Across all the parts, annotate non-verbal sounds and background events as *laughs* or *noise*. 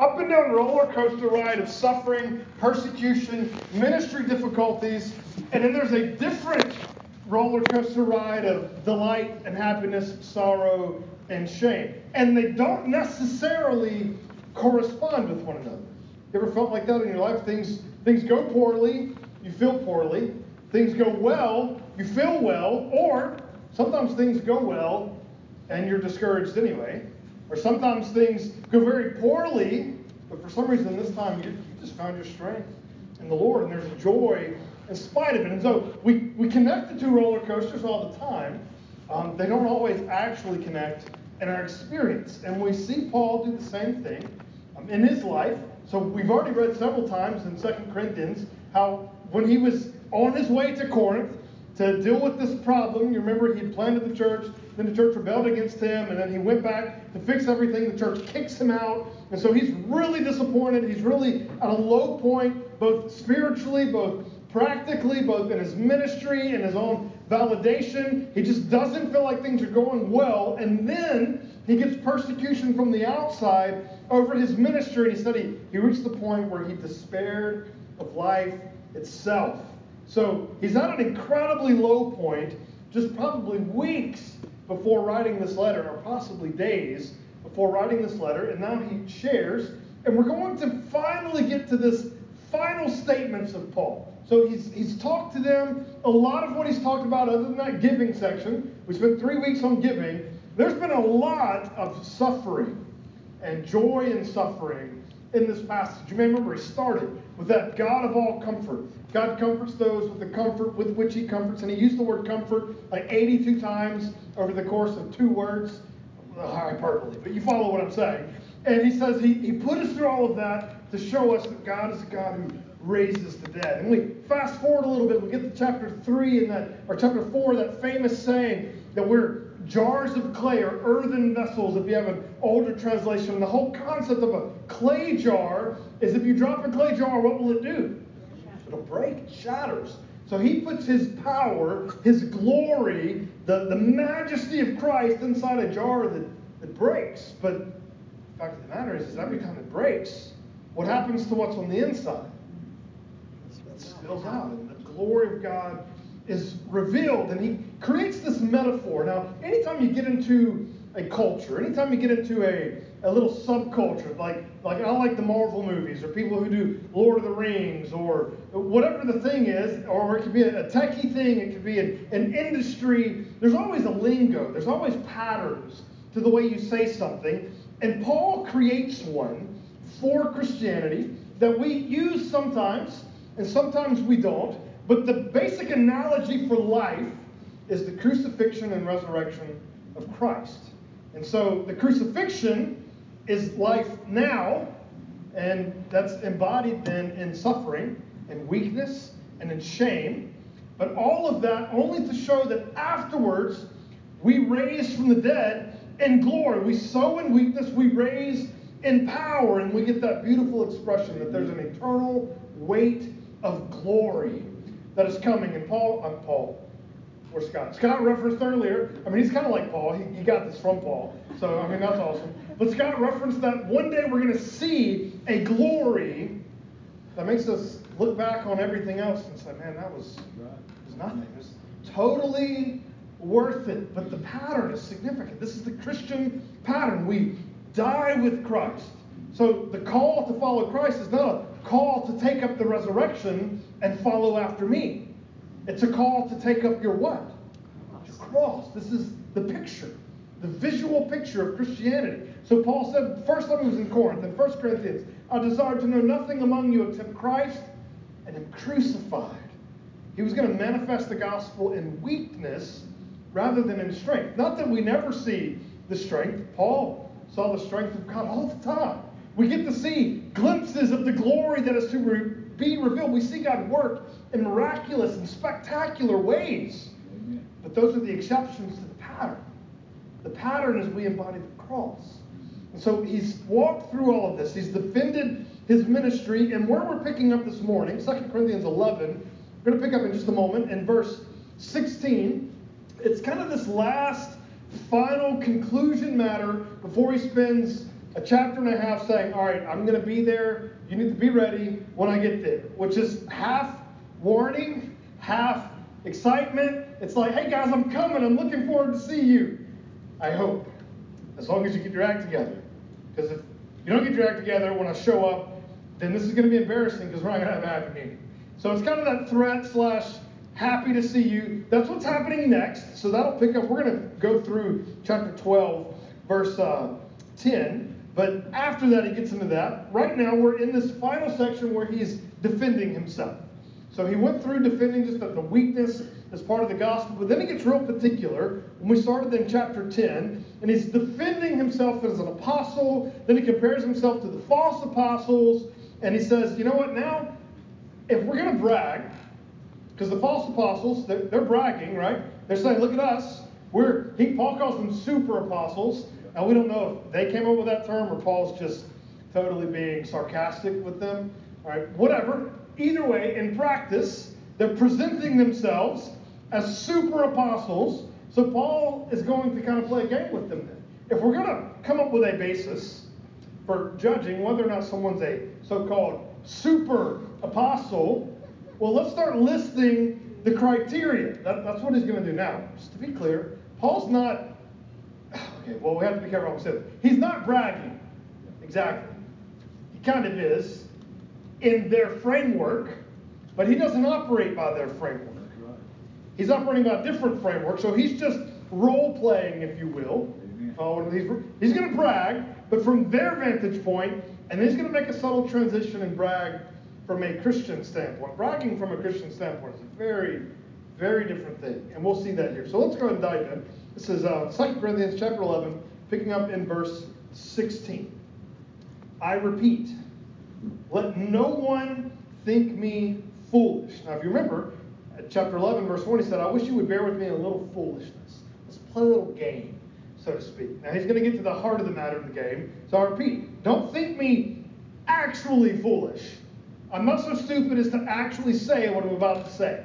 up and down roller coaster ride of suffering, persecution, ministry difficulties, and then there's a different roller coaster ride of delight and happiness, sorrow and shame. And they don't necessarily correspond with one another. You ever felt like that in your life? Things things go poorly, you feel poorly. Things go well, you feel well, or sometimes things go well and you're discouraged anyway. Or sometimes things go very poorly, but for some reason this time you, you just found your strength in the Lord and there's joy in spite of it. And so we, we connect the two roller coasters all the time. Um, they don't always actually connect in our experience. And we see Paul do the same thing um, in his life. So we've already read several times in 2 Corinthians how when he was on his way to Corinth to deal with this problem, you remember he planted the church, then the church rebelled against him, and then he went back to fix everything. The church kicks him out. And so he's really disappointed. He's really at a low point, both spiritually, both practically, both in his ministry and his own validation. He just doesn't feel like things are going well. And then he gets persecution from the outside over his ministry. And he said he, he reached the point where he despaired of life itself. So he's at an incredibly low point, just probably weeks before writing this letter, or possibly days before writing this letter. And now he shares. And we're going to finally get to this final statements of Paul. So he's, he's talked to them. A lot of what he's talked about, other than that giving section, we spent three weeks on giving. There's been a lot of suffering and joy and suffering in this passage. You may remember he started with that God of all comfort. God comforts those with the comfort with which he comforts. And he used the word comfort like 82 times over the course of two words. Hyperbole, but you follow what I'm saying. And he says he, he put us through all of that to show us that God is a God who raises the dead. And we fast forward a little bit, we get to chapter 3 and that, or chapter 4, that famous saying that we're jars of clay or earthen vessels, if you have an older translation. The whole concept of a clay jar is if you drop a clay jar, what will it do? It'll break, it shatters. So he puts his power, his glory, the, the majesty of Christ inside a jar that, that breaks. But the fact of the matter is, is every time it breaks, what happens to what's on the inside? It spills out, and the glory of God is revealed. And he creates this metaphor. Now, anytime you get into a culture, anytime you get into a, a little subculture, like like I like the Marvel movies, or people who do Lord of the Rings, or whatever the thing is, or it could be a, a techie thing, it could be an, an industry. There's always a lingo. There's always patterns to the way you say something. And Paul creates one for Christianity that we use sometimes, and sometimes we don't. But the basic analogy for life is the crucifixion and resurrection of Christ. And so the crucifixion is life now, and that's embodied then in suffering and weakness and in shame. But all of that only to show that afterwards we raise from the dead in glory. We sow in weakness, we raise in power, and we get that beautiful expression that there's an eternal weight of glory that is coming. And Paul, I'm Paul, or Scott. Scott referenced earlier, I mean, he's kind of like Paul. He, he got this from Paul. So, I mean, that's awesome. But Scott referenced that one day we're going to see a glory that makes us look back on everything else and say, man, that was, was nothing. It was totally worth it. But the pattern is significant. This is the Christian pattern. We die with Christ. So the call to follow Christ is not a call to take up the resurrection and follow after me. It's a call to take up your what? Your cross. This is the picture, the visual picture of Christianity. So Paul said, first he was in Corinth, in 1 Corinthians, I desire to know nothing among you except Christ and Him crucified. He was going to manifest the gospel in weakness rather than in strength. Not that we never see the strength. Paul saw the strength of God all the time. We get to see glimpses of the glory that is to be revealed. We see God work in miraculous and spectacular ways. But those are the exceptions to the pattern. The pattern is we embody the cross. And so he's walked through all of this. He's defended his ministry. And where we're picking up this morning, 2 Corinthians 11, we're going to pick up in just a moment in verse 16. It's kind of this last final conclusion matter before he spends a chapter and a half saying, All right, I'm going to be there. You need to be ready when I get there, which is half warning, half excitement. It's like, Hey guys, I'm coming. I'm looking forward to see you. I hope. As long as you get your act together. Because if you don't get your act together when I show up, then this is going to be embarrassing because we're not going to have a happy meeting. So it's kind of that threat slash happy to see you. That's what's happening next. So that'll pick up. We're going to go through chapter 12, verse uh, 10. But after that, he gets into that. Right now, we're in this final section where he's defending himself. So he went through defending just the, the weakness as part of the gospel, but then he gets real particular when we started in chapter 10, and he's defending himself as an apostle. Then he compares himself to the false apostles, and he says, you know what, now, if we're going to brag, because the false apostles, they're, they're, bragging, right? They're saying, look at us. We're, he, Paul calls them super apostles. Now, we don't know if they came up with that term or Paul's just totally being sarcastic with them. All right, whatever. Either way, in practice, they're presenting themselves as super apostles. So Paul is going to kind of play a game with them then. If we're going to come up with a basis for judging whether or not someone's a so called super apostle, well, let's start listing the criteria. That, that's what he's going to do now. Just to be clear, Paul's not, okay, well, we have to be careful what we say. He's not bragging. Exactly. He kind of is in their framework, but he doesn't operate by their framework. He's operating by a different framework, so he's just role playing, if you will. He's he's going to brag, but from their vantage point, and then he's going to make a subtle transition and brag from a Christian standpoint. Bragging from a Christian standpoint is a very, very different thing, and we'll see that here. So let's go ahead and dive in. This is uh, 2 Corinthians chapter 11, picking up in verse 16. I repeat, let no one think me foolish. Now, if you remember, chapter 11, verse 1, he said, I wish you would bear with me a little foolishness. Let's play a little game, so to speak. Now, he's going to get to the heart of the matter of the game. So I repeat, don't think me actually foolish. I'm not so stupid as to actually say what I'm about to say.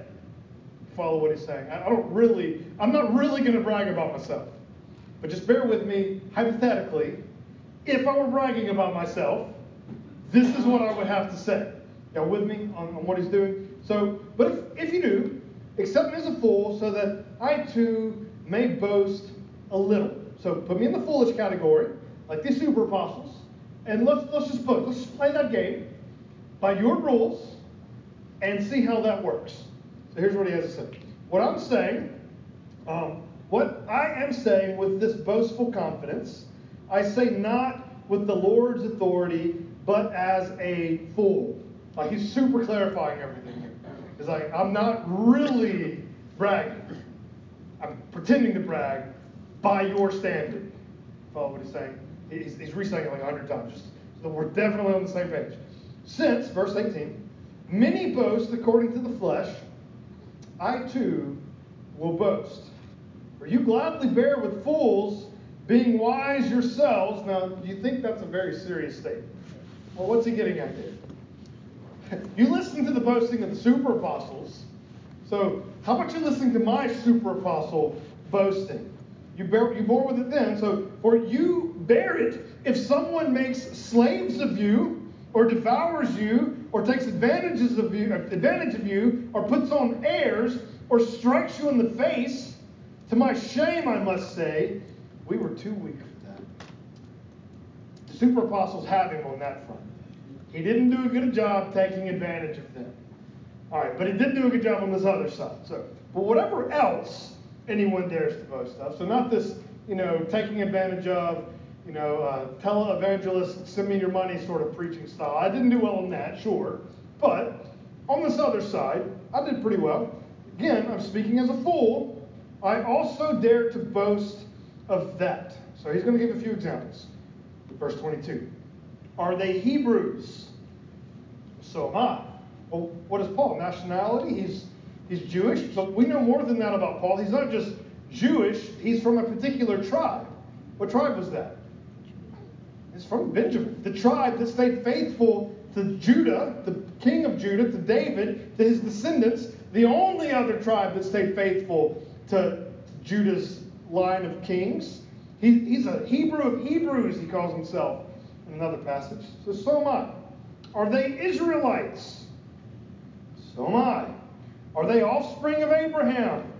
Follow what he's saying. I don't really, I'm not really going to brag about myself. But just bear with me, hypothetically, if I were bragging about myself, this is what I would have to say. Y'all with me on, on what he's doing? So, but if, if you do, accept me as a fool so that I too may boast a little. So put me in the foolish category, like these super apostles, and let's let's just put let's play that game by your rules and see how that works. So here's what he has to say. What I'm saying, um, what I am saying with this boastful confidence, I say not with the Lord's authority, but as a fool. Like he's super clarifying everything here. He's like, I'm not really bragging. I'm pretending to brag by your standard. Follow what he's saying? He's, he's re-saying it like a hundred times. Just so we're definitely on the same page. Since, verse 18, many boast according to the flesh, I too will boast. For you gladly bear with fools, being wise yourselves. Now, you think that's a very serious statement? Well, what's he getting at there? *laughs* you listen to the boasting of the super apostles. So, how about you listening to my super apostle boasting? You bear, you bore with it then. So, for you bear it if someone makes slaves of you, or devours you, or takes advantages of you, advantage of you, or puts on airs, or strikes you in the face. To my shame, I must say, we were too weak. The super apostles have him on that front. He didn't do a good job taking advantage of them. All right, but he did do a good job on this other side. So, but whatever else anyone dares to boast of, so not this, you know, taking advantage of, you know, uh, televangelist, send me your money sort of preaching style. I didn't do well in that, sure. But on this other side, I did pretty well. Again, I'm speaking as a fool. I also dare to boast of that. So he's going to give a few examples. Verse 22. Are they Hebrews? So am I. Well, what is Paul? Nationality? He's he's Jewish, but we know more than that about Paul. He's not just Jewish, he's from a particular tribe. What tribe was that? It's from Benjamin, the tribe that stayed faithful to Judah, the king of Judah, to David, to his descendants, the only other tribe that stayed faithful to Judah's line of kings. He, he's a Hebrew of Hebrews, he calls himself. In another passage. So, so am I. Are they Israelites? So am I. Are they offspring of Abraham?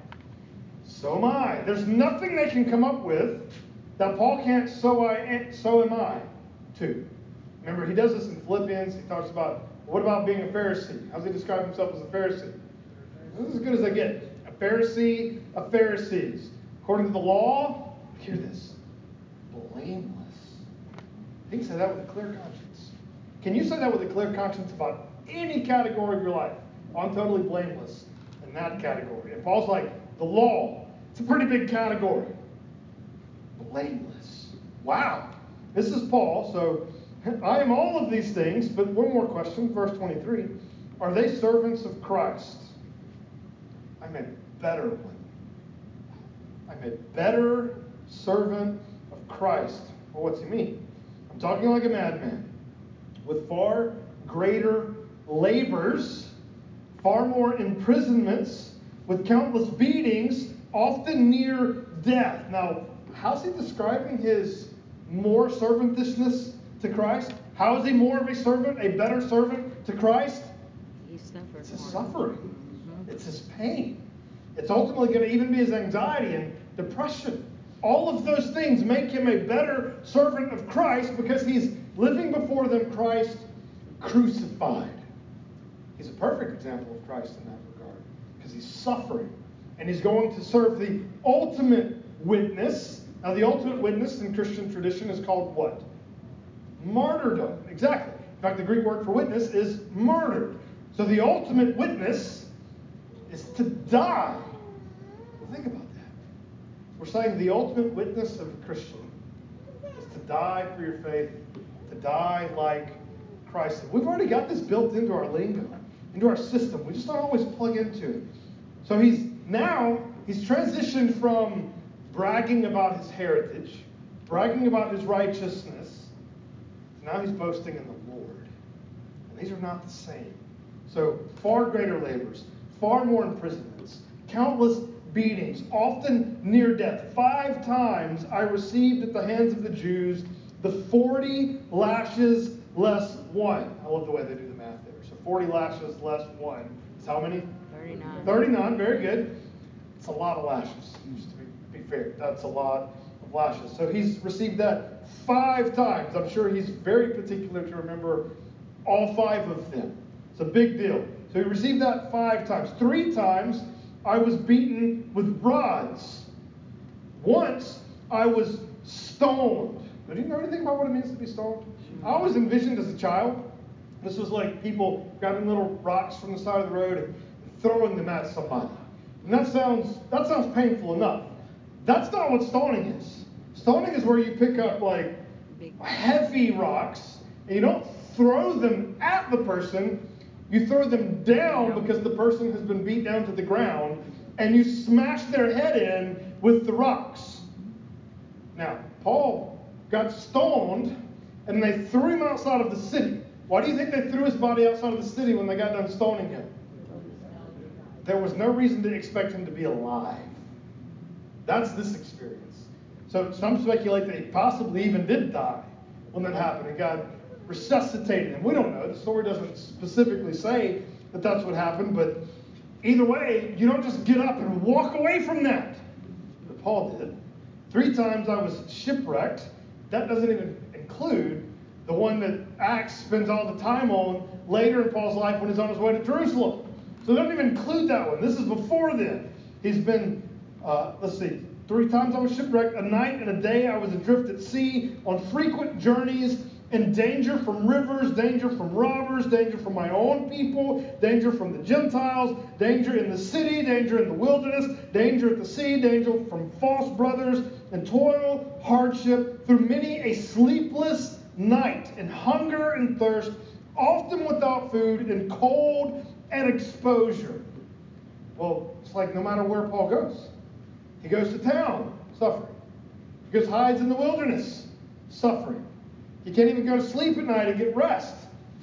So am I. There's nothing they can come up with that Paul can't, so I, so am I, too. Remember, he does this in Philippians. He talks about, what about being a Pharisee? How does he describe himself as a Pharisee? This is as good as I get. A Pharisee of Pharisees. According to the law, hear this, blameless. He can say that with a clear conscience. Can you say that with a clear conscience about any category of your life? Oh, I'm totally blameless in that category. And Paul's like, the law, it's a pretty big category. Blameless. Wow. This is Paul, so *laughs* I am all of these things, but one more question, verse 23. Are they servants of Christ? I'm a better one. I'm a better servant Christ. Well, what's he mean? I'm talking like a madman with far greater labors, far more imprisonments, with countless beatings, often near death. Now, how's he describing his more servantishness to Christ? How is he more of a servant, a better servant to Christ? He suffered. It's his suffering. Mm-hmm. It's his pain. It's ultimately going to even be his anxiety and depression. All of those things make him a better servant of Christ because he's living before them Christ crucified. He's a perfect example of Christ in that regard because he's suffering and he's going to serve the ultimate witness. Now, the ultimate witness in Christian tradition is called what? Martyrdom. Exactly. In fact, the Greek word for witness is martyr. So the ultimate witness is to die. Think about that. We're saying the ultimate witness of a Christian is to die for your faith, to die like Christ. We've already got this built into our lingo, into our system. We just don't always plug into it. So he's now he's transitioned from bragging about his heritage, bragging about his righteousness. Now he's boasting in the Lord. And these are not the same. So far greater labors, far more imprisonments, countless beatings, often near death. Five times I received at the hands of the Jews the 40 lashes less one. I love the way they do the math there. So 40 lashes less one is how many? 39. 39, very good. It's a lot of lashes, just to be, be fair. That's a lot of lashes. So he's received that five times. I'm sure he's very particular to remember all five of them. It's a big deal. So he received that five times. Three times I was beaten with rods. Once I was stoned. Do you know anything about what it means to be stoned? I always envisioned as a child, this was like people grabbing little rocks from the side of the road and throwing them at somebody. And that sounds that sounds painful enough. That's not what stoning is. Stoning is where you pick up like heavy rocks and you don't throw them at the person, you throw them down because the person has been beat down to the ground and you smash their head in with the rocks. Now, Paul got stoned and they threw him outside of the city. Why do you think they threw his body outside of the city when they got done stoning him? There was no reason to expect him to be alive. That's this experience. So some speculate that he possibly even did die when that happened and God resuscitated him. We don't know. The story doesn't specifically say that that's what happened, but either way, you don't just get up and walk away from that. But Paul did. Three times I was shipwrecked. That doesn't even include the one that Acts spends all the time on later in Paul's life when he's on his way to Jerusalem. So it doesn't even include that one. This is before then. He's been, uh, let's see, three times I was shipwrecked. A night and a day I was adrift at sea on frequent journeys in danger from rivers, danger from robbers, danger from my own people, danger from the Gentiles, danger in the city, danger in the wilderness, danger at the sea, danger from false brothers, and toil, hardship, through many a sleepless night, and hunger and thirst, often without food, and cold and exposure. Well, it's like no matter where Paul goes, he goes to town, suffering. He goes hides in the wilderness, suffering. He can't even go to sleep at night and get rest,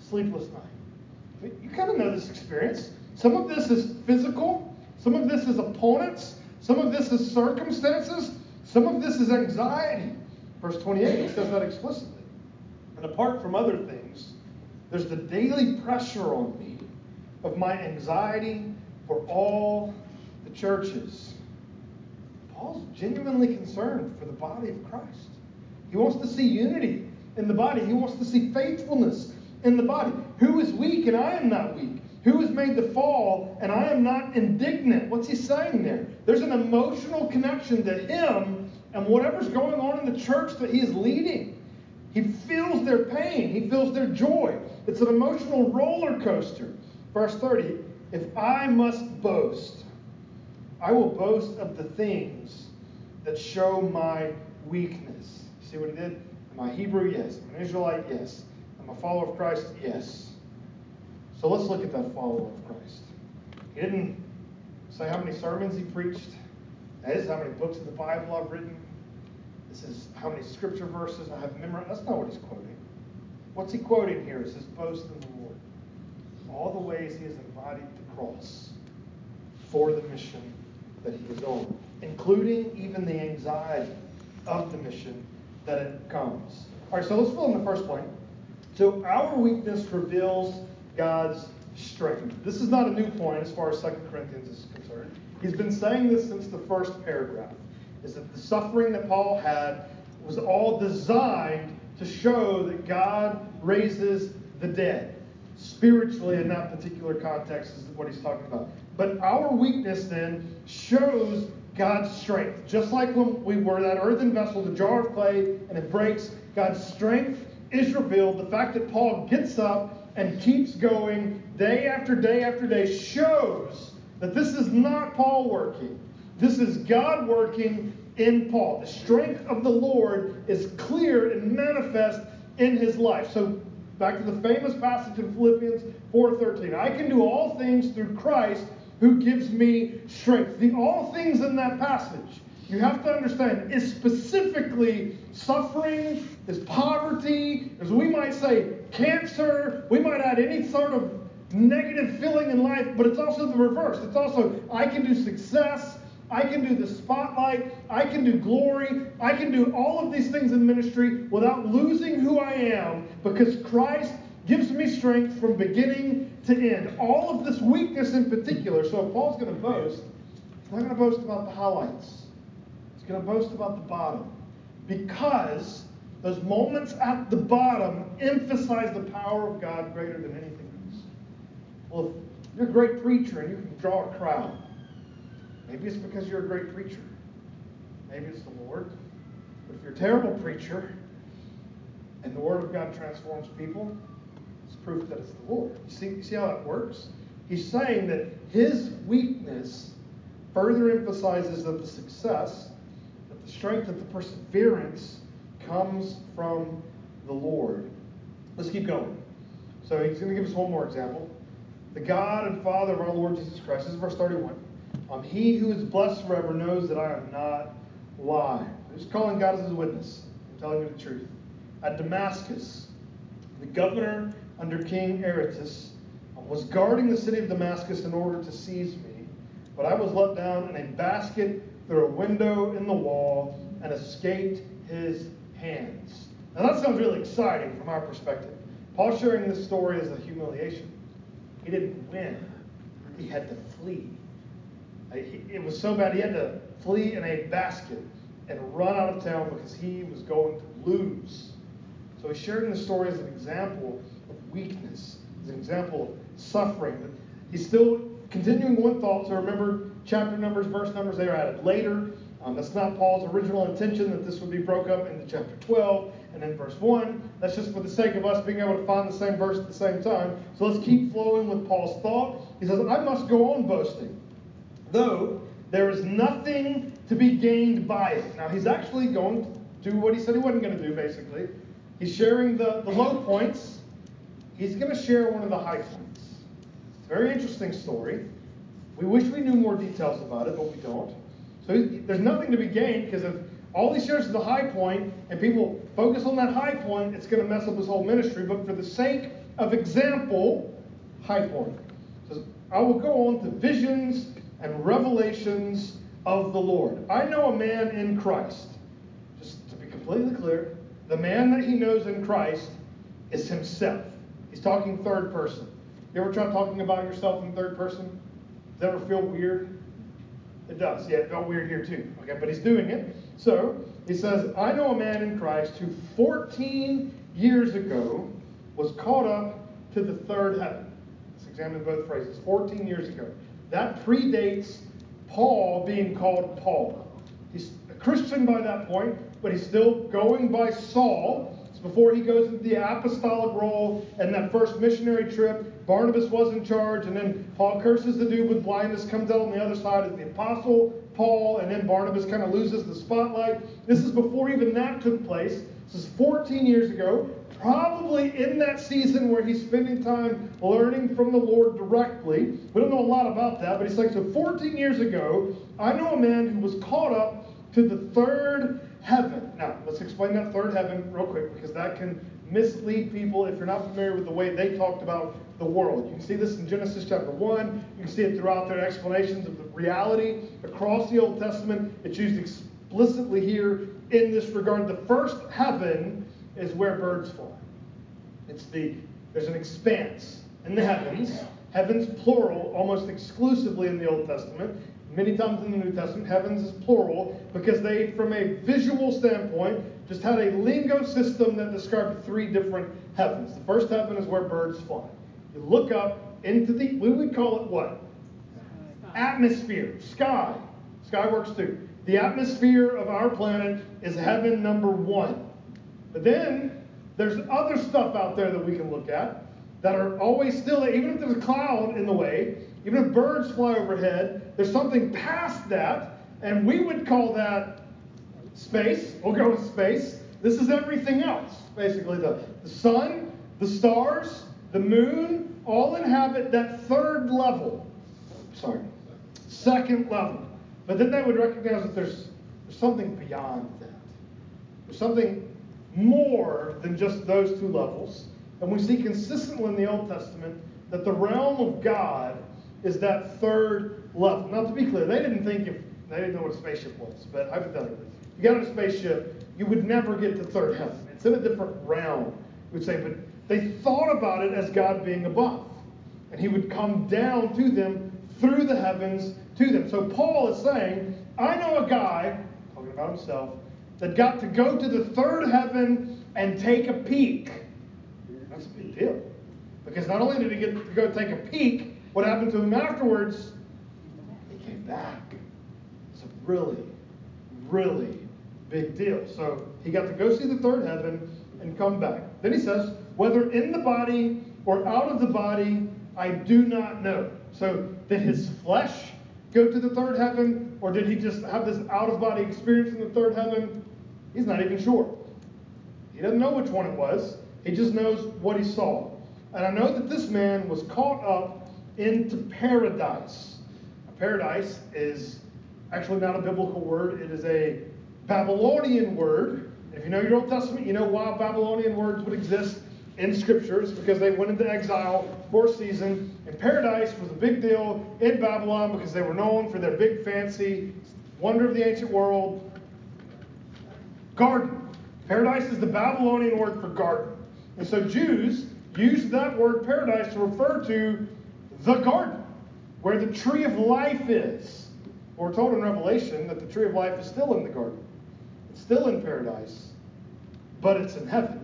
sleepless night. You kind of know this experience. Some of this is physical, some of this is opponents, some of this is circumstances, some of this is anxiety. Verse 28 says that explicitly. And apart from other things, there's the daily pressure on me of my anxiety for all the churches. Paul's genuinely concerned for the body of Christ. He wants to see unity in the body, he wants to see faithfulness in the body. Who is weak and I am not weak? Who has made the fall and I am not indignant? What's he saying there? There's an emotional connection to him and whatever's going on in the church that he is leading. He feels their pain, he feels their joy. It's an emotional roller coaster. Verse 30 If I must boast, I will boast of the things that show my weakness. See what he did? Am I Hebrew? Yes. Am I an Israelite? Yes. Am I a follower of Christ? Yes. So let's look at that follower of Christ. He didn't say how many sermons he preached. That is how many books of the Bible I've written. This is how many scripture verses I have memorized. That's not what he's quoting. What's he quoting here is his boast in the Lord. All the ways he has embodied the cross for the mission that he is on, including even the anxiety of the mission that it comes. All right, so let's fill in the first point. So our weakness reveals God's strength. This is not a new point as far as 2 Corinthians is concerned. He's been saying this since the first paragraph. Is that the suffering that Paul had was all designed to show that God raises the dead. Spiritually, in that particular context, is what he's talking about. But our weakness then shows God's strength. Just like when we were that earthen vessel, the jar of clay, and it breaks, God's strength is revealed. The fact that Paul gets up and keeps going day after day after day shows that this is not Paul working. This is God working in Paul. The strength of the Lord is clear and manifest in his life. So back to the famous passage in Philippians 4:13. I can do all things through Christ who gives me strength. The all things in that passage, you have to understand, is specifically suffering, is poverty, as we might say, cancer. We might add any sort of negative feeling in life, but it's also the reverse. It's also, I can do success. I can do the spotlight. I can do glory. I can do all of these things in ministry without losing who I am because Christ gives me strength from beginning to end. All of this weakness in particular. So if Paul's going to boast, he's not going to boast about the highlights. He's going to boast about the bottom. Because those moments at the bottom emphasize the power of God greater than anything else. Well, if you're a great preacher and you can draw a crowd, maybe it's because you're a great preacher. Maybe it's the Lord. But if you're a terrible preacher and the Word of God transforms people, proof that it's the Lord. You see, you see how that works? He's saying that his weakness further emphasizes that the success, that the strength, that the perseverance comes from the Lord. Let's keep going. So he's going to give us one more example. The God and Father of our Lord Jesus Christ. This is verse 31. Um, he who is blessed forever knows that I am not lying. He's calling God as his witness. I'm telling you the truth. At Damascus, the governor under King Aretas was guarding the city of Damascus in order to seize me, but I was let down in a basket through a window in the wall and escaped his hands. Now that sounds really exciting from our perspective. Paul sharing this story as a humiliation. He didn't win. He had to flee. It was so bad he had to flee in a basket and run out of town because he was going to lose. So he's sharing the story as an example weakness, as an example of suffering. He's still continuing one thought. So remember, chapter numbers, verse numbers, they are added later. Um, that's not Paul's original intention that this would be broke up into chapter 12 and then verse 1. That's just for the sake of us being able to find the same verse at the same time. So let's keep flowing with Paul's thought. He says, I must go on boasting, though there is nothing to be gained by it. Now, he's actually going to do what he said he wasn't going to do, basically. He's sharing the, the low points he's going to share one of the high points. It's a very interesting story. We wish we knew more details about it, but we don't. So there's nothing to be gained because if all he shares is the high point and people focus on that high point, it's going to mess up his whole ministry. But for the sake of example, high point. Says, I will go on to visions and revelations of the Lord. I know a man in Christ. Just to be completely clear, the man that he knows in Christ is himself. Talking third person. You ever try talking about yourself in third person? Does that ever feel weird? It does. Yeah, it felt weird here too. Okay, but he's doing it. So he says, I know a man in Christ who 14 years ago was caught up to the third heaven. Let's examine both phrases. 14 years ago. That predates Paul being called Paul. He's a Christian by that point, but he's still going by Saul. Before he goes into the apostolic role and that first missionary trip. Barnabas was in charge, and then Paul curses the dude with blindness, comes out on the other side as the apostle Paul, and then Barnabas kind of loses the spotlight. This is before even that took place. This is 14 years ago, probably in that season where he's spending time learning from the Lord directly. We don't know a lot about that, but he's like, so 14 years ago, I know a man who was caught up to the third heaven. Now, let's explain that third heaven real quick because that can mislead people if you're not familiar with the way they talked about the world. You can see this in Genesis chapter 1. You can see it throughout their explanations of the reality across the Old Testament. It's used explicitly here in this regard. The first heaven is where birds fly. It's the there's an expanse in the heavens. Heavens plural almost exclusively in the Old Testament. Many times in the New Testament, heavens is plural because they, from a visual standpoint, just had a lingo system that described three different heavens. The first heaven is where birds fly. You look up into the, we would call it what? Atmosphere, sky. Sky works too. The atmosphere of our planet is heaven number one. But then there's other stuff out there that we can look at that are always still, even if there's a cloud in the way, even if birds fly overhead, there's something past that, and we would call that space. We'll go with space. This is everything else, basically. The, the sun, the stars, the moon, all inhabit that third level. Sorry, second level. But then they would recognize that there's, there's something beyond that. There's something more than just those two levels. And we see consistently in the Old Testament that the realm of God is that third level. Now, to be clear, they didn't think if they didn't know what a spaceship was, but hypothetically, you got on a spaceship, you would never get to third heaven. It's in a different realm, we would say, but they thought about it as God being above. And he would come down to them through the heavens to them. So Paul is saying, I know a guy, talking about himself, that got to go to the third heaven and take a peek. That's a big deal. Because not only did he get to go take a peek, what happened to him afterwards? He came back. It's a really, really big deal. So he got to go see the third heaven and come back. Then he says, whether in the body or out of the body, I do not know. So did his flesh go to the third heaven, or did he just have this out of body experience in the third heaven? He's not even sure. He doesn't know which one it was. He just knows what he saw. And I know that this man was caught up into paradise. Paradise is actually not a biblical word, it is a Babylonian word. If you know your Old Testament, you know why Babylonian words would exist in scriptures because they went into exile for a season. And paradise was a big deal in Babylon because they were known for their big, fancy wonder of the ancient world garden. Paradise is the Babylonian word for garden. And so Jews used that word paradise to refer to the garden, where the tree of life is. We're told in Revelation that the tree of life is still in the garden. It's still in paradise, but it's in heaven.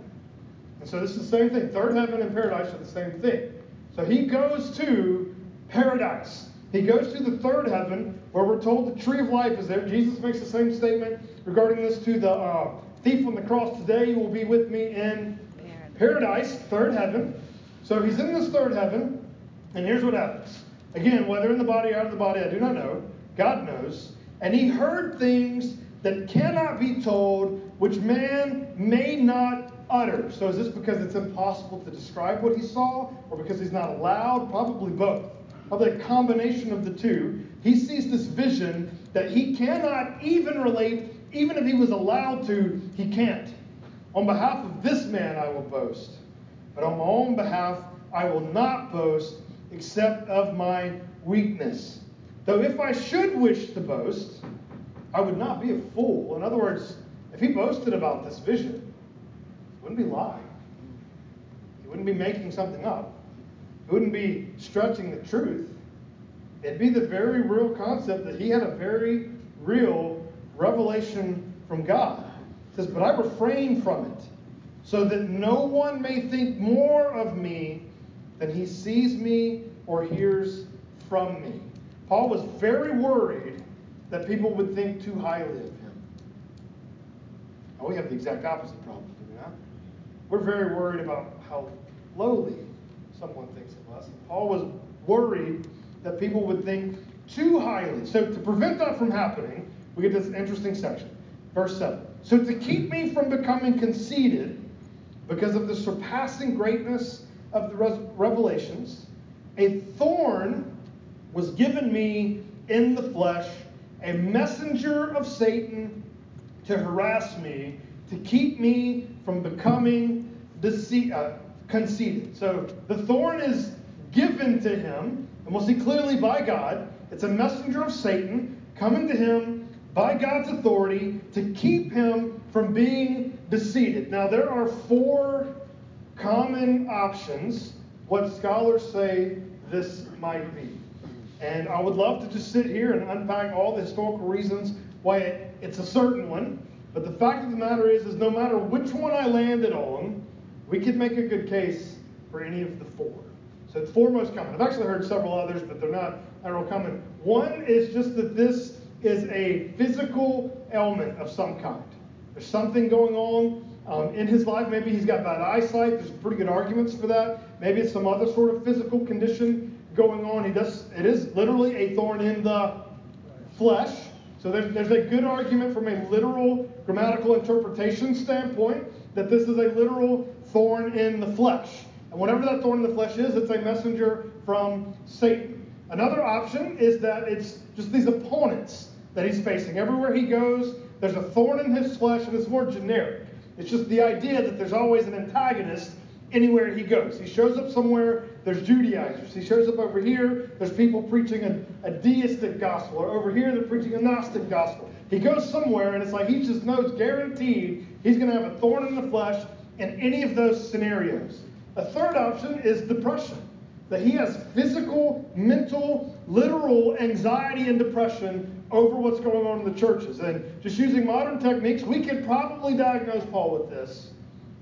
And so this is the same thing. Third heaven and paradise are the same thing. So he goes to paradise. He goes to the third heaven where we're told the tree of life is there. Jesus makes the same statement regarding this to the uh, thief on the cross. Today you will be with me in paradise, third heaven. So he's in this third heaven, and here's what happens. Again, whether in the body or out of the body, I do not know. God knows. And he heard things that cannot be told, which man may not utter. So is this because it's impossible to describe what he saw, or because he's not allowed? Probably both. Probably a combination of the two. He sees this vision that he cannot even relate, even if he was allowed to, he can't. On behalf of this man I will boast, but on my own behalf I will not boast except of my weakness. Though if I should wish to boast, I would not be a fool. In other words, if he boasted about this vision, it wouldn't be lying. He wouldn't be making something up. He wouldn't be stretching the truth. It'd be the very real concept that he had a very real revelation from God. It says, But I refrain from it, so that no one may think more of me than he sees me or hears from me. Paul was very worried that people would think too highly of him. Now, we have the exact opposite problem, do we not? We're very worried about how lowly someone thinks of us. And Paul was worried that people would think too highly. So, to prevent that from happening, we get this interesting section. Verse 7. So, to keep me from becoming conceited because of the surpassing greatness of the revelations, a thorn was given me in the flesh, a messenger of Satan to harass me, to keep me from becoming dece- uh, conceited. So the thorn is given to him, and we'll see clearly by God. It's a messenger of Satan coming to him by God's authority to keep him from being deceived. Now, there are four common options what scholars say this might be. And I would love to just sit here and unpack all the historical reasons why it, it's a certain one. But the fact of the matter is, is no matter which one I landed on, we could make a good case for any of the four. So it's four most common. I've actually heard several others, but they're not, real common. One is just that this is a physical ailment of some kind. There's something going on um, in his life. Maybe he's got bad eyesight. There's pretty good arguments for that. Maybe it's some other sort of physical condition going on. He does. It is literally a thorn in the flesh. So there's, there's a good argument from a literal grammatical interpretation standpoint that this is a literal thorn in the flesh. And whatever that thorn in the flesh is, it's a messenger from Satan. Another option is that it's just these opponents that he's facing. Everywhere he goes, there's a thorn in his flesh, and it's more generic. It's just the idea that there's always an antagonist anywhere he goes. He shows up somewhere, there's Judaizers. He shows up over here, there's people preaching a, a deistic gospel. Or over here, they're preaching a Gnostic gospel. He goes somewhere, and it's like he just knows guaranteed he's going to have a thorn in the flesh in any of those scenarios. A third option is depression. That he has physical, mental, literal anxiety and depression over what's going on in the churches. And just using modern techniques, we could probably diagnose Paul with this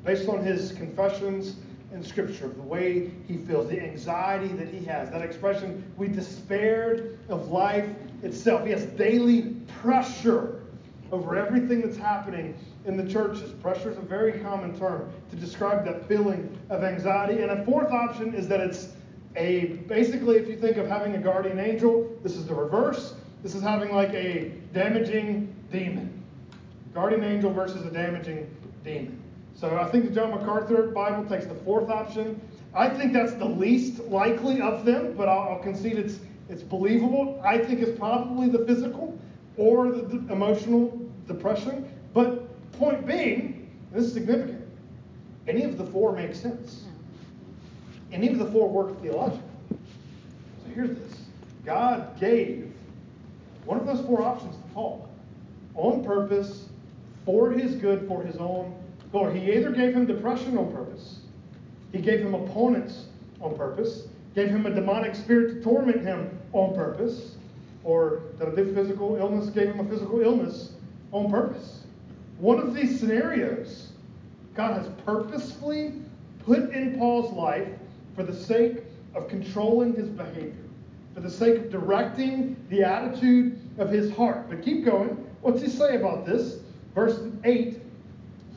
based on his confessions in Scripture, the way he feels, the anxiety that he has. That expression, we despaired of life itself. He has daily pressure over everything that's happening in the churches. Pressure is a very common term to describe that feeling of anxiety. And a fourth option is that it's a basically, if you think of having a guardian angel, this is the reverse. This is having like a damaging demon. Guardian angel versus a damaging demon. So I think the John MacArthur Bible takes the fourth option. I think that's the least likely of them, but I'll, I'll concede it's it's believable. I think it's probably the physical or the, the emotional depression. But point being, this is significant. Any of the four makes sense. Any of the four work theologically. So here's this. God gave one of those four options to Paul on purpose, for his good, for his own glory. He either gave him depression on purpose, he gave him opponents on purpose, gave him a demonic spirit to torment him on purpose, or that a physical illness gave him a physical illness on purpose. One of these scenarios, God has purposefully put in Paul's life for the sake of controlling his behavior, for the sake of directing the attitude of his heart. But keep going. What's he say about this? Verse 8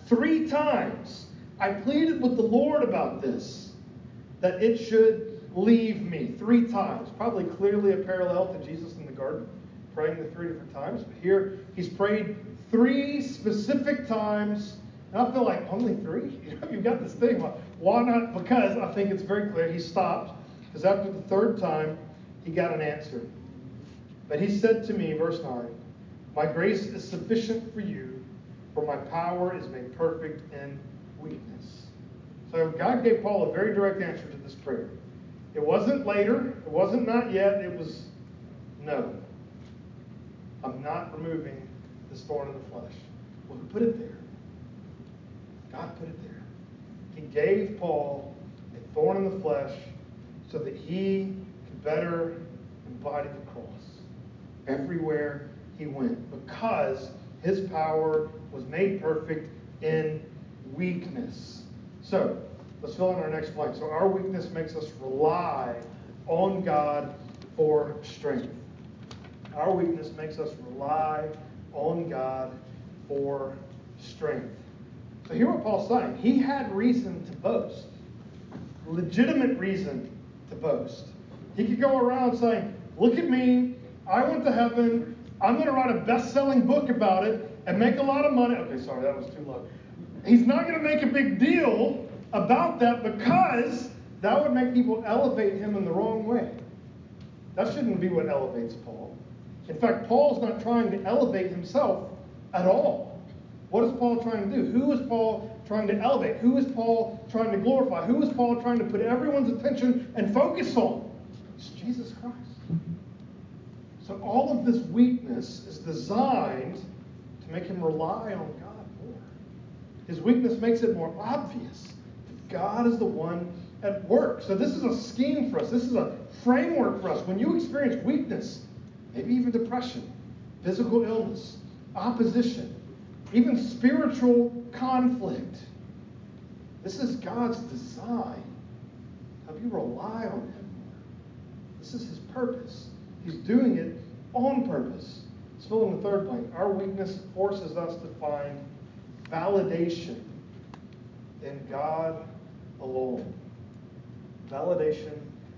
Three times I pleaded with the Lord about this, that it should leave me. Three times. Probably clearly a parallel to Jesus in the garden, praying the three different times. But here he's prayed three specific times. And I feel like only three? *laughs* You know, you've got this thing. Why not? Because I think it's very clear. He stopped. Because after the third time, he got an answer. But he said to me, verse 9, My grace is sufficient for you for my power is made perfect in weakness. So God gave Paul a very direct answer to this prayer. It wasn't later, it wasn't not yet, it was no. I'm not removing this thorn in the flesh. Well, who put it there? God put it there. He gave Paul a thorn in the flesh, so that he better embody the cross everywhere he went, because his power was made perfect in weakness. So, let's fill in our next blank. So, our weakness makes us rely on God for strength. Our weakness makes us rely on God for strength. So, hear what Paul's saying. He had reason to boast, legitimate reason to boast. He could go around saying, Look at me. I went to heaven. I'm going to write a best selling book about it and make a lot of money. Okay, sorry, that was too low. He's not going to make a big deal about that because that would make people elevate him in the wrong way. That shouldn't be what elevates Paul. In fact, Paul's not trying to elevate himself at all. What is Paul trying to do? Who is Paul trying to elevate? Who is Paul trying to glorify? Who is Paul trying to put everyone's attention and focus on? Jesus Christ. So all of this weakness is designed to make him rely on God more. His weakness makes it more obvious that God is the one at work. So this is a scheme for us. This is a framework for us. When you experience weakness, maybe even depression, physical illness, opposition, even spiritual conflict, this is God's design. Help you rely on Him. This is His purpose. He's doing it on purpose. Let's fill in the third blank. Our weakness forces us to find validation in God alone. Validation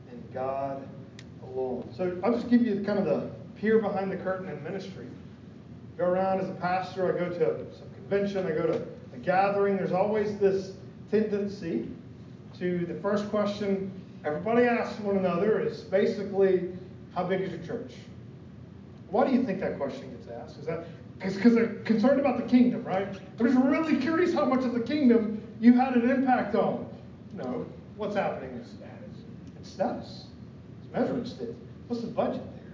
in God alone. So I'll just give you kind of the peer behind the curtain in ministry. Go around as a pastor, I go to some convention, I go to a gathering. There's always this tendency to the first question everybody asks one another is basically, how big is your church? Why do you think that question gets asked? Is that because they're concerned about the kingdom, right? They're just really curious how much of the kingdom you had an impact on. No, what's happening is. It's status. It's measuring stick. What's the budget there?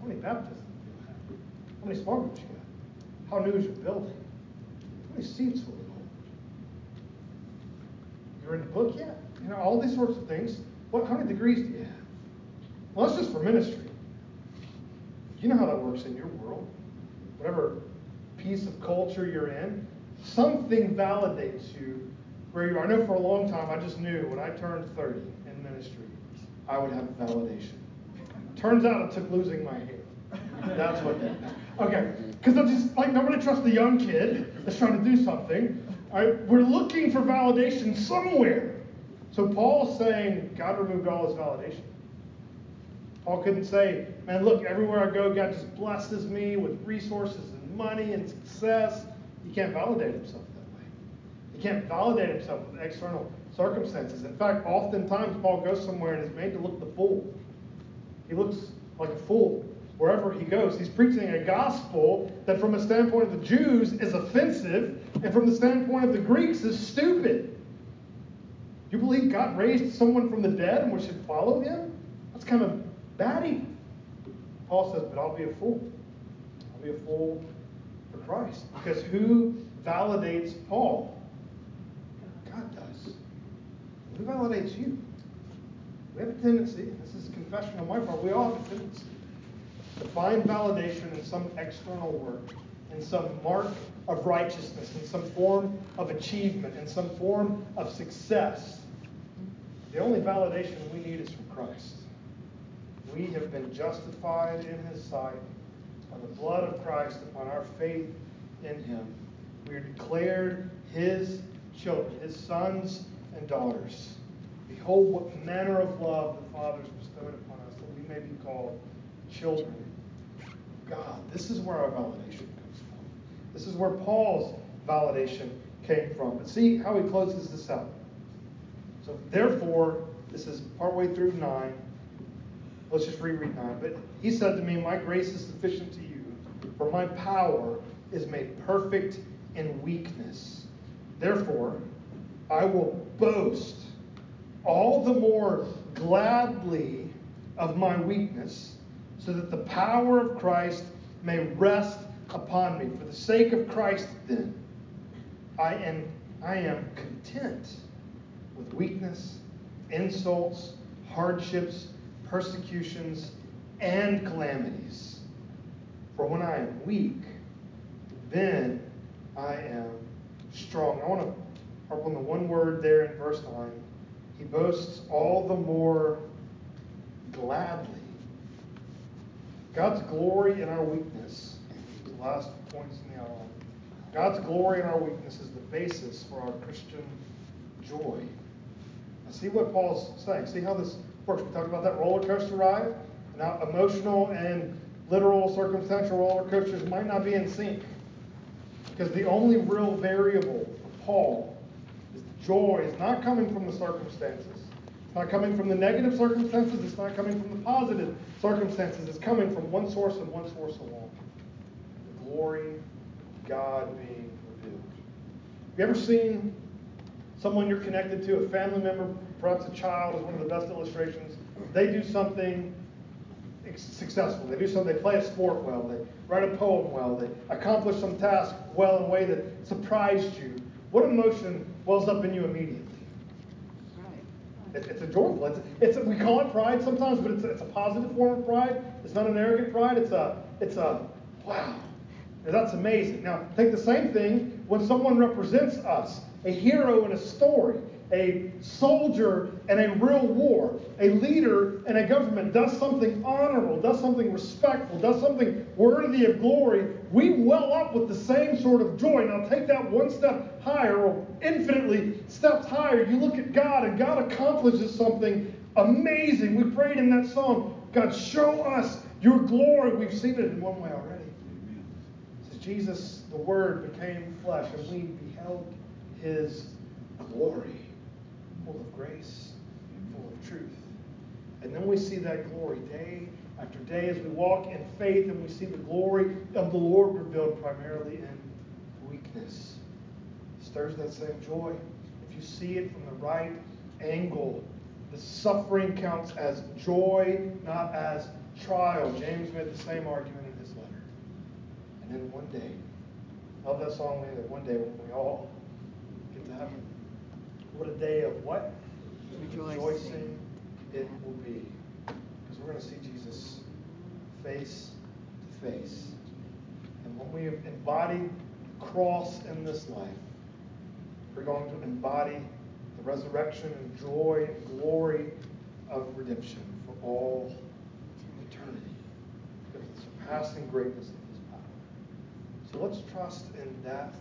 How many baptisms do you have? How many small groups you got? How new is your building? How many seats will it hold? You're in the book yet? You know, all these sorts of things. What how many degrees do you have? Well, that's just for ministry. You know how that works in your world. Whatever piece of culture you're in, something validates you where you are. I know for a long time I just knew when I turned 30 in ministry, I would have validation. Turns out it took losing my hair. That's what did. Okay, because I just like nobody trusts the young kid that's trying to do something. All right, we're looking for validation somewhere. So Paul's saying God removed all his validation. Paul couldn't say, man, look, everywhere I go, God just blesses me with resources and money and success. He can't validate himself that way. He can't validate himself with external circumstances. In fact, oftentimes Paul goes somewhere and is made to look the fool. He looks like a fool wherever he goes. He's preaching a gospel that, from a standpoint of the Jews, is offensive, and from the standpoint of the Greeks, is stupid. You believe God raised someone from the dead and we should follow him? That's kind of batty. Paul says, but I'll be a fool. I'll be a fool for Christ. Because who validates Paul? God does. Who validates you? We have a tendency, this is confession on my part, we all have a tendency to find validation in some external work, in some mark of righteousness, in some form of achievement, in some form of success. The only validation we need is from Christ. We have been justified in his sight by the blood of Christ upon our faith in him. We are declared his children, his sons and daughters. Behold, what manner of love the Father has bestowed upon us, that we may be called children of God. This is where our validation comes from. This is where Paul's validation came from. But see how he closes this out. So, therefore, this is partway through 9. Let's just reread 9. But he said to me, My grace is sufficient to you, for my power is made perfect in weakness. Therefore, I will boast all the more gladly of my weakness, so that the power of Christ may rest upon me. For the sake of Christ, then, I am, I am content with weakness insults, hardships, persecutions, and calamities. For when I am weak, then I am strong. I want to harp on the one word there in verse 9. He boasts all the more gladly. God's glory in our weakness, the last points in the outline. God's glory in our weakness is the basis for our Christian joy. See what Paul's saying. See how this works. We talked about that roller coaster ride. Now, emotional and literal, circumstantial roller coasters might not be in sync. Because the only real variable for Paul is the joy is not coming from the circumstances. It's not coming from the negative circumstances. It's not coming from the positive circumstances. It's coming from one source and one source alone. The glory of God being revealed. Have you ever seen someone you're connected to, a family member, perhaps a child is one of the best illustrations. They do something successful. They do something, they play a sport well, they write a poem well, they accomplish some task well in a way that surprised you. What emotion wells up in you immediately? It's, it's a joyful. It's, it's a, we call it pride sometimes, but it's a, it's a positive form of pride. It's not an arrogant pride. It's a it's a wow. That's amazing. Now take the same thing when someone represents us, a hero in a story, a soldier in a real war, a leader in a government does something honorable, does something respectful, does something worthy of glory, we well up with the same sort of joy. Now take that one step higher, or infinitely steps higher. You look at God, and God accomplishes something amazing. We prayed in that song, God, show us your glory. We've seen it in one way already. Says Jesus, the Word, became flesh, and we beheld his glory full of grace and full of truth. And then we see that glory day after day as we walk in faith and we see the glory of the Lord revealed primarily in weakness. It stirs that same joy. If you see it from the right angle, the suffering counts as joy, not as trial. James made the same argument in his letter. And then one day, love that song, that one day when we all. What a day of what? Rejoicing. Rejoicing it will be. Because we're going to see Jesus face to face. And when we embody the cross in this life, we're going to embody the resurrection and joy and glory of redemption for all eternity. Because of the surpassing greatness of his power. So let's trust in that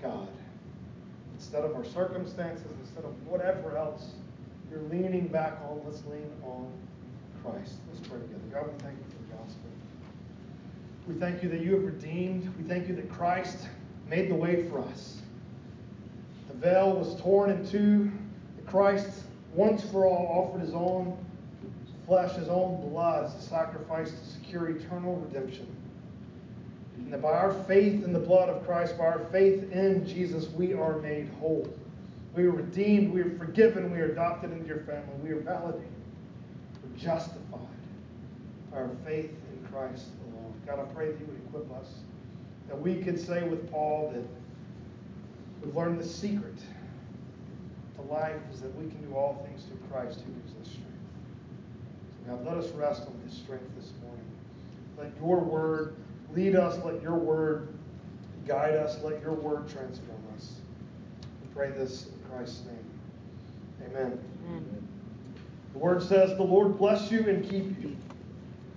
God instead of our circumstances, instead of whatever else you're leaning back on, let's lean on Christ. Let's pray together. God, we thank you for the gospel. We thank you that you have redeemed. We thank you that Christ made the way for us. The veil was torn in two. That Christ, once for all, offered his own flesh, his own blood as a sacrifice to secure eternal redemption. And that by our faith in the blood of Christ, by our faith in Jesus, we are made whole. We are redeemed, we are forgiven, we are adopted into your family, we are validated, we're justified by our faith in Christ alone. God, I pray that you would equip us, that we could say with Paul that we've learned the secret to life is that we can do all things through Christ who gives us strength. So God, let us rest on his strength this morning. Let your word lead us, let your word guide us, let your word transform us. We pray this in Christ's name. Amen. Amen. The word says, The Lord bless you and keep you.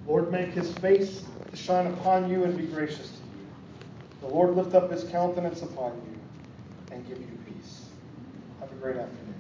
The Lord, make his face to shine upon you and be gracious to you. The Lord lift up his countenance upon you and give you peace. Have a great afternoon.